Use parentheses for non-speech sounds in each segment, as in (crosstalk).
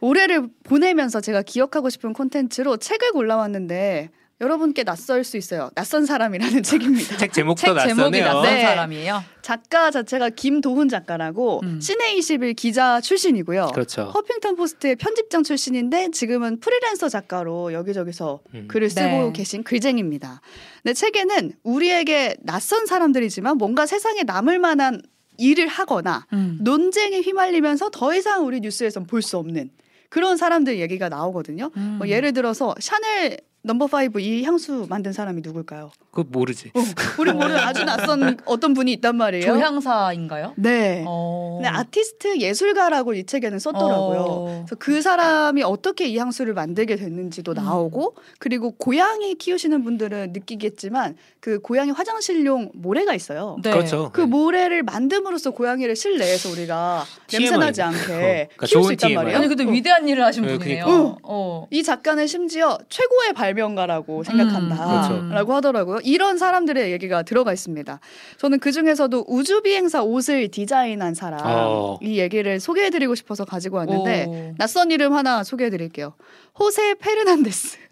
올해를 보내면서 제가 기억하고 싶은 콘텐츠로 책을 골라왔는데 여러분께 낯설 수 있어요. 낯선 사람이라는 (laughs) 책입니다. 책 제목도 책 제목이 낯서네요. 낯선 네. 사람이에요. 작가 자체가 김도훈 작가라고 음. 시내 21 기자 출신이고요. 그렇죠. 허핑턴 포스트의 편집장 출신인데 지금은 프리랜서 작가로 여기저기서 음. 글을 쓰고 네. 계신 글쟁입니다. 근데 책에는 우리에게 낯선 사람들이지만 뭔가 세상에 남을 만한 일을 하거나 음. 논쟁에 휘말리면서 더 이상 우리 뉴스에선 볼 수 없는 그런 사람들 얘기가 나오거든요. 음. 뭐 예를 들어서 샤넬 number five 이 향수 만든 사람이 누굴까요? 그거 모르지. 어, 우리 모르는 (laughs) 아주 낯선 어떤 분이 있단 말이에요. 조향사인가요? 네. 어. 근데 아티스트 예술가라고 이 책에는 썼더라고요. 어. 그래서 그 사람이 어떻게 이 향수를 만들게 됐는지도 음. 나오고 그리고 고양이 키우시는 분들은 느끼겠지만 그 고양이 화장실용 모래가 있어요. 네. 그렇죠. 그 모래를 만듦으로써 고양이를 실내에서 우리가. 냄새나지 않게 그러니까 키울 수 있단 TMI. 말이에요. 아니 근데 어. 위대한 일을 하신 네, 분이에요. 그러니까. 어. 이 작가는 심지어 최고의 발명가라고 생각한다. 그렇죠. 라고 하더라고요. 이런 사람들의 얘기가 들어가 있습니다. 저는 그 중에서도 우주 비행사 옷을 디자인한 사람 어. 이 얘기를 소개해드리고 싶어서 가지고 왔는데 오. 낯선 이름 하나 소개해드릴게요. 호세 페르난데스. (laughs)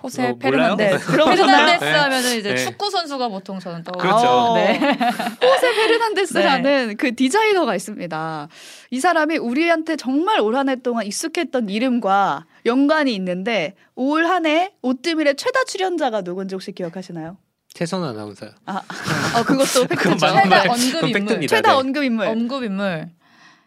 호세 어, 몰라요? 네, 페르난데스. 페르난데스 네. 하면 은 이제 네. 축구 선수가 보통 저는 떠. 그렇죠. 네. (laughs) 호세 페르난데스라는 그 디자이너가 있습니다. 이 사람이 우리한테 정말 올 한 해 동안 익숙했던 이름과 연관이 있는데 올 한 해 오뜨밀의 최다 출연자가 누군지 혹시 기억하시나요? 최선 아나운서요. 아, 어, 그것도 (laughs) 팩트죠. 최다 언급 인물. 최다 네. 언급 인물. 언급 인물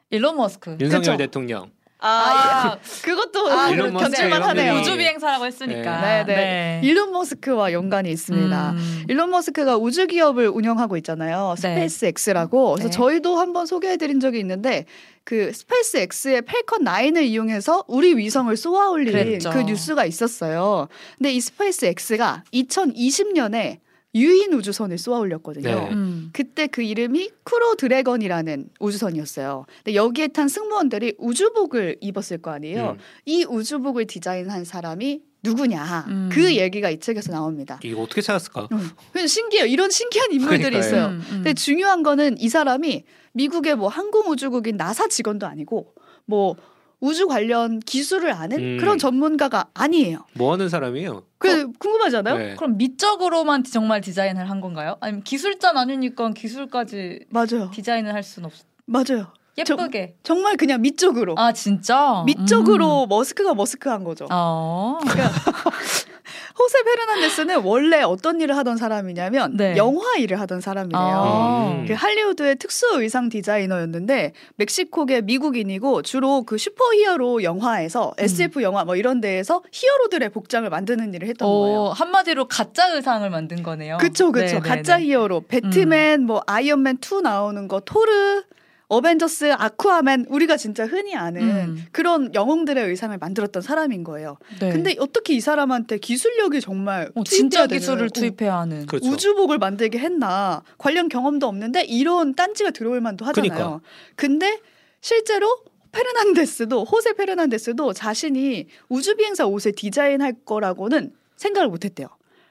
일론 머스크. 윤석열 그쵸. 대통령. 아, (laughs) 그것도 아, 일론 머스크 견줄만 이런 하네요. 분이 우주 비행사라고 했으니까. 네, 네. 일론 머스크와 연관이 있습니다. 음. 일론 머스크가 우주 기업을 운영하고 있잖아요. 네. Space X라고. 그래서 네. 저희도 한번 소개해 드린 적이 있는데 그 Space X의 Falcon 9을 이용해서 우리 위성을 쏘아 올린 그랬죠. 그 뉴스가 있었어요. 근데 이 Space X가 2020년에 유인 우주선을 쏘아 올렸거든요. 네. 음. 그때 그 이름이 Crew Dragon이라는 우주선이었어요. 근데 여기에 탄 승무원들이 우주복을 입었을 거 아니에요. 음. 이 우주복을 디자인한 사람이 누구냐. 음. 그 얘기가 이 책에서 나옵니다. 이거 어떻게 찾았을까? 그래서 신기해요. 이런 신기한 인물들이 그러니까요. 있어요. 음, 음. 근데 중요한 거는 이 사람이 미국의 뭐 항공우주국인 나사 직원도 아니고 뭐 우주 관련 기술을 아는 음. 그런 전문가가 아니에요. 뭐 하는 사람이에요? 그 궁금하지 않아요? 네. 그럼 미적으로만 정말 디자인을 한 건가요? 아니면 기술자 아니니까 기술까지 맞아요. 디자인을 할 수는 없. 맞아요. 예쁘게. 정말 그냥 미적으로. 아 진짜? 미적으로 머스크가 머스크한 거죠. 음. 어. (laughs) 호세 페르난데스는 원래 어떤 일을 하던 사람이냐면 네. 영화 일을 하던 사람이래요. 아. 음. 그 할리우드의 특수 의상 디자이너였는데 멕시코계 미국인이고 주로 그 슈퍼히어로 영화에서 음. SF 영화 뭐 이런 데에서 히어로들의 복장을 만드는 일을 했던 거예요. 오, 한마디로 가짜 의상을 만든 거네요. 그쵸 그쵸 네, 네, 가짜 네. 히어로 배트맨 뭐 아이언맨 2 나오는 거 토르 어벤져스 아쿠아맨 우리가 진짜 흔히 아는 음. 그런 영웅들의 의상을 만들었던 사람인 거예요. 네. 근데 어떻게 이 사람한테 기술력이 정말 어, 진짜 기술을 어, 투입해야 하는. 그렇죠. 우주복을 만들게 했나 관련 경험도 없는데 이런 딴지가 들어올 만도 하잖아요. 그러니까. 근데 실제로 페르난데스도 호세 페르난데스도 자신이 우주 비행사 옷을 디자인할 거라고는 생각을 못 했대요.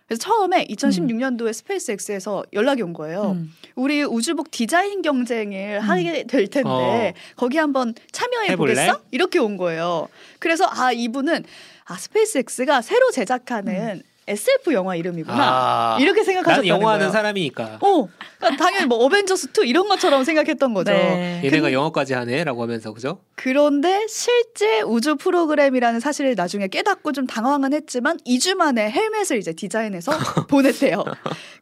그래서 처음에 2016년도에 스페이스 X에서 연락이 온 거예요. 음. 우리 우주복 디자인 경쟁을 음. 하게 될 텐데 어. 거기 한번 참여해? 보겠어? 이렇게 온 거예요. 그래서 아 이분은 아 스페이스 X가 새로 제작하는 SF 영화 이름이구나 아, 이렇게 생각하셨다는 나는 영화 하는 거예요. 사람이니까 어, 그러니까 당연히 뭐 어벤져스 2 이런 것처럼 생각했던 거죠. 네. 얘네가 영화까지 하네라고 하면서 그죠? 그런데 실제 우주 프로그램이라는 사실을 나중에 깨닫고 좀 당황은 했지만 2주 만에 헬멧을 이제 디자인해서 (laughs) 보냈대요.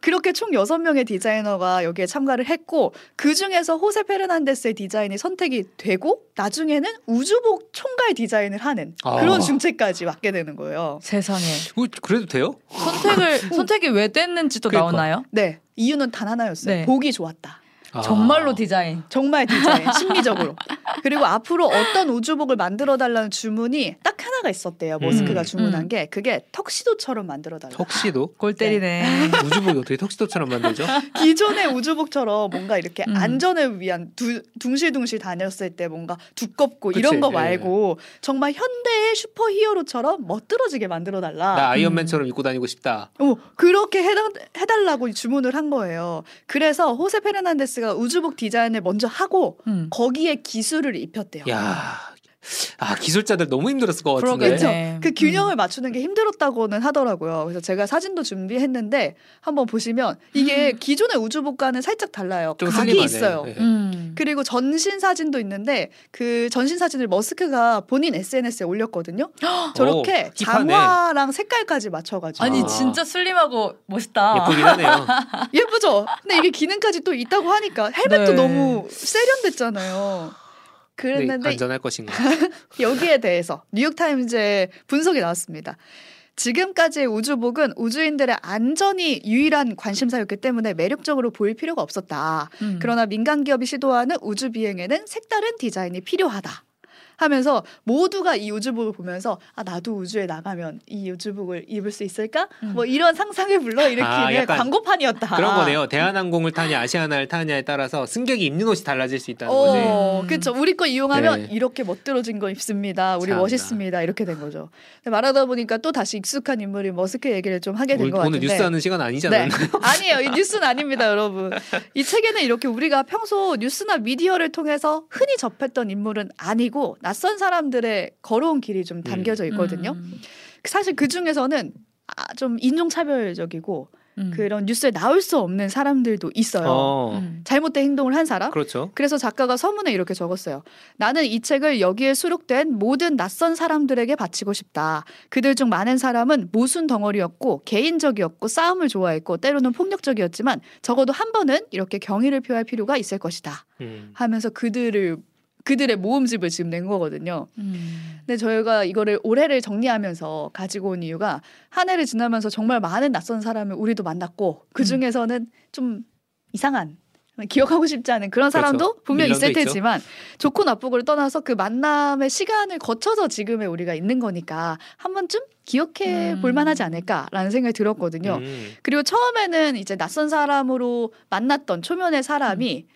그렇게 총 6명의 디자이너가 여기에 참가를 했고 그 중에서 호세 페르난데스의 디자인이 선택이 되고 나중에는 우주복 총괄 디자인을 하는 아. 그런 중책까지 맡게 되는 거예요. 세상에 어, 그래도 돼요? 선택을 선택이 왜 됐는지도 그러니까. 나오나요? 네. 이유는 단 하나였어요. 네. 보기 좋았다. 아. 정말로 디자인. 정말 디자인 심미적으로 그리고 앞으로 어떤 우주복을 만들어 달라는 주문이 딱 하나가 있었대요 머스크가 음, 주문한 음. 게 그게 턱시도처럼 만들어 달라 턱시도 골 때리네. 우주복이 어떻게 턱시도처럼 만들죠? (laughs) 기존의 우주복처럼 뭔가 이렇게 음. 안전을 위한 두, 둥실둥실 다녔을 때 뭔가 두껍고 이런 그치, 거 예. 말고 정말 현대의 슈퍼 히어로처럼 멋들어지게 만들어 달라 나 아이언맨처럼 입고 다니고 싶다. 어, 그렇게 해달, 해달라고 주문을 한 거예요. 그래서 호세 페르난데스가 우주복 디자인을 먼저 하고 음. 거기에 기술을 입혔대요. 야 아 기술자들 너무 힘들었을 것 같은데. 그쵸. 네. 그 균형을 맞추는 게 힘들었다고는 하더라고요. 그래서 제가 사진도 준비했는데 한번 보시면 이게 기존의 우주복과는 살짝 달라요. 좀 각이 슬림하네. 있어요. 네. 음. 그리고 전신 사진도 있는데 그 전신 사진을 머스크가 본인 SNS에 올렸거든요. (gasps) 저렇게 오. 장화랑 색깔까지 맞춰가지고 아니 아. 진짜 슬림하고 멋있다. 예쁘긴 하네요. (laughs) 예쁘죠. 근데 이게 기능까지 또 있다고 하니까 헬멧도 네. 너무 세련됐잖아요. 근데 그랬는데 안전할 것인가? (laughs) 여기에 대해서 뉴욕 타임즈의 분석이 나왔습니다. 지금까지의 우주복은 우주인들의 안전이 유일한 관심사였기 때문에 매력적으로 보일 필요가 없었다. 음. 그러나 민간 기업이 시도하는 우주 비행에는 색다른 디자인이 필요하다. 하면서 모두가 이 우주복을 보면서 아 나도 우주에 나가면 이 우주복을 입을 수 있을까? 음. 뭐 이런 상상을 불러일으키는 아, 광고판이었다. 그런 거네요. 대한항공을 타냐 아시아나를 타냐에 따라서 승객이 입는 옷이 달라질 수 있다는 거지. 어, 음. 그렇죠. 우리 거 이용하면 네. 이렇게 멋들어진 거 입습니다. 우리 참나. 멋있습니다. 이렇게 된 거죠. 말하다 보니까 또 다시 익숙한 인물인 머스크 얘기를 좀 하게 된 것 같은데. 오늘 뉴스 하는 시간 아니잖아요. 네. (laughs) 아니에요. 이 뉴스는 아닙니다, 여러분. 이 책에는 이렇게 우리가 평소 뉴스나 미디어를 통해서 흔히 접했던 인물은 아니고 낯선 사람들의 걸어온 길이 좀 담겨져 있거든요. 음. 사실 그 중에서는 아, 좀 인종차별적이고 음. 그런 뉴스에 나올 수 없는 사람들도 있어요. 어, 음. 잘못된 행동을 한 사람. 그렇죠. 그래서 작가가 서문에 이렇게 적었어요. 나는 이 책을 여기에 수록된 모든 낯선 사람들에게 바치고 싶다. 그들 중 많은 사람은 모순 덩어리였고 개인적이었고 싸움을 좋아했고 때로는 폭력적이었지만 적어도 한 번은 이렇게 경의를 표할 필요가 있을 것이다. 음. 하면서 그들을 그들의 모음집을 지금 낸 거거든요. 음. 근데 저희가 이거를 올해를 정리하면서 가지고 온 이유가 한 해를 지나면서 정말 많은 낯선 사람을 우리도 만났고 그 중에서는 좀 이상한 기억하고 싶지 않은 그런 사람도 그렇죠. 분명 있을 있죠. 테지만 좋고 나쁘고를 떠나서 그 만남의 시간을 거쳐서 지금의 우리가 있는 거니까 한 번쯤 기억해 음. 볼 만하지 않을까라는 생각이 들었거든요. 음. 그리고 처음에는 이제 낯선 사람으로 만났던 초면의 사람이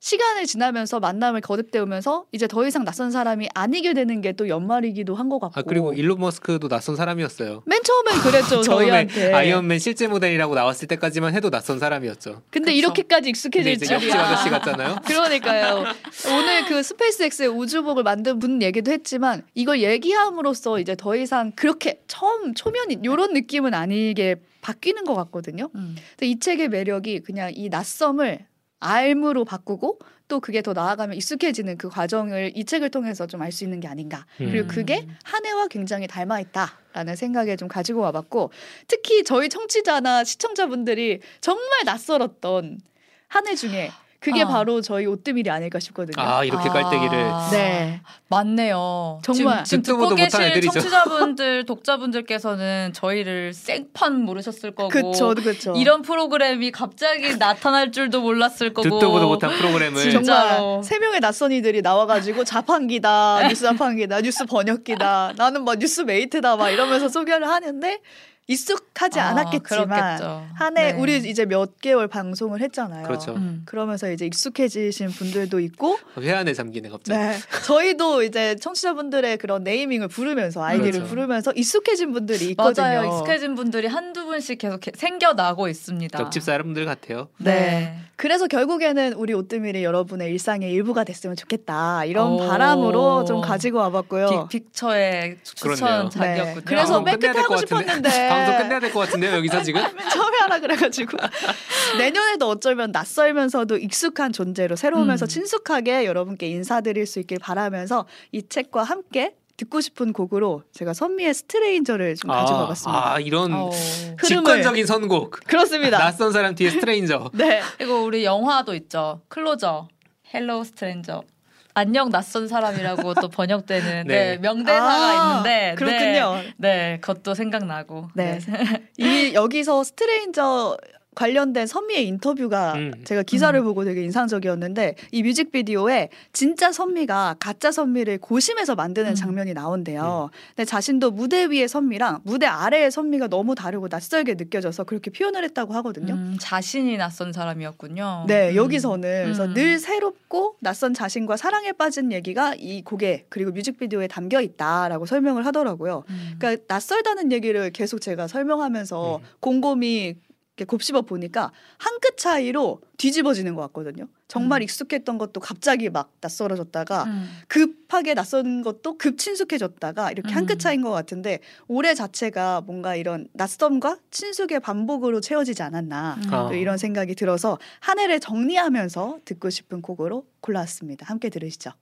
시간을 지나면서 만남을 거듭되우면서 이제 더 이상 낯선 사람이 아니게 되는 게 또 연말이기도 한 것 같고. 아 그리고 일론 머스크도 낯선 사람이었어요. 맨 처음엔 그랬죠 (laughs) 처음에 저희한테. 아이언맨 실제 모델이라고 나왔을 때까지만 해도 낯선 사람이었죠. 근데 그쵸. 이렇게까지 익숙해질 줄이야. 아저씨 같잖아요. (laughs) 그러니까요. 오늘 그 스페이스X의 우주복을 만든 분 얘기도 했지만 이걸 얘기함으로써 이제 더 이상 그렇게 처음 초면인 이런 느낌은 아니게 바뀌는 것 같거든요. 음. 근데 이 책의 매력이 그냥 이 낯섦을 알무로 바꾸고 또 그게 더 나아가면 익숙해지는 그 과정을 이 책을 통해서 좀 알 수 있는 게 아닌가. 그리고 음. 그게 한 해와 굉장히 닮아 있다라는 생각에 좀 가지고 와봤고 특히 저희 청취자나 시청자분들이 정말 낯설었던 한 해 중에 그게 아. 바로 저희 오뜨밀이 아닐까 싶거든요. 아 이렇게 깔때기를 아, 네. 맞네요. 정말. 지금, 지금 듣도 듣고 못한 계실 애들이죠. 청취자분들, (laughs) 독자분들께서는 저희를 생판 모르셨을 거고 그쵸, 그쵸. 이런 프로그램이 갑자기 나타날 줄도 몰랐을 거고 듣도 보도 못한 프로그램을. 정말. 세 명의 낯선이들이 나와가지고 자판기다, (laughs) 뉴스 자판기다, 뉴스 번역기다, 나는 뭐 뉴스 메이트다 막 이러면서 소개를 하는데 익숙하지 아, 않았겠지만 그렇겠죠. 한해 네. 우리 이제 몇 개월 방송을 했잖아요. 그렇죠. 음. 그러면서 이제 익숙해지신 분들도 있고, 회한에 잠기네 갑자기. 네. 저희도 이제 청취자분들의 그런 네이밍을 부르면서 아이디를 그렇죠. 부르면서 익숙해진 분들이 있거든요. 맞아요. 익숙해진 분들이 한두 분씩 계속 게- 생겨나고 있습니다. 옆집 사람들 같아요. 네. 그래서 결국에는 우리 오뜨밀이 여러분의 일상의 일부가 됐으면 좋겠다 이런 오. 바람으로 좀 가지고 와봤고요. 빅, 픽처의. 추천 작이었군요. 네. 그래서 방송 맨 끝에 하고. 싶었는데. (laughs) 방송 끝내야 될 것 같은데요 여기서 지금. 맨 (laughs) 처음에 하라 그래가지고 내년에도 어쩌면 낯설면서도 익숙한 존재로 새로우면서 음. 친숙하게 여러분께 인사드릴 수 있길 바라면서 이 책과 함께 듣고 싶은 곡으로 제가 선미의 Stranger를 좀 가지고 와봤습니다. 아 이런 어. 직관적인 선곡. 그렇습니다. 낯선 사람 뒤에 Stranger. (laughs) 네. 그리고 우리 영화도 있죠. Closer, Hello Stranger. 안녕 낯선 사람이라고 또 번역되는 (laughs) 네. 네. 명대사가 아, 있는데 그렇군요. 네, 네, 그것도 생각나고. 네. 이 여기서 스트레인저 관련된 선미의 인터뷰가 음. 제가 기사를 음. 보고 되게 인상적이었는데 이 뮤직비디오에 진짜 선미가 가짜 선미를 고심해서 만드는 음. 장면이 나온대요. 근데 자신도 무대 위의 선미랑 무대 아래의 선미가 너무 다르고 낯설게 느껴져서 그렇게 표현을 했다고 하거든요. 음, 자신이 낯선 사람이었군요. 네, 음. 여기서는 그래서 음. 늘 새롭고 낯선 자신과 사랑에 빠진 얘기가 이 곡에 그리고 뮤직비디오에 담겨 있다라고 설명을 하더라고요. 음. 그러니까 낯설다는 얘기를 계속 제가 설명하면서 음. 곰곰이 곱씹어 보니까 한 끗 차이로 뒤집어지는 것 같거든요. 정말 음. 익숙했던 것도 갑자기 막 낯설어졌다가 음. 급하게 낯선 것도 급 친숙해졌다가 이렇게 한 음. 끗 차이인 것 같은데 올해 자체가 뭔가 이런 낯섦과 친숙의 반복으로 채워지지 않았나 음. 아. 또 이런 생각이 들어서 한 해를 정리하면서 듣고 싶은 곡으로 골라왔습니다. 함께 들으시죠.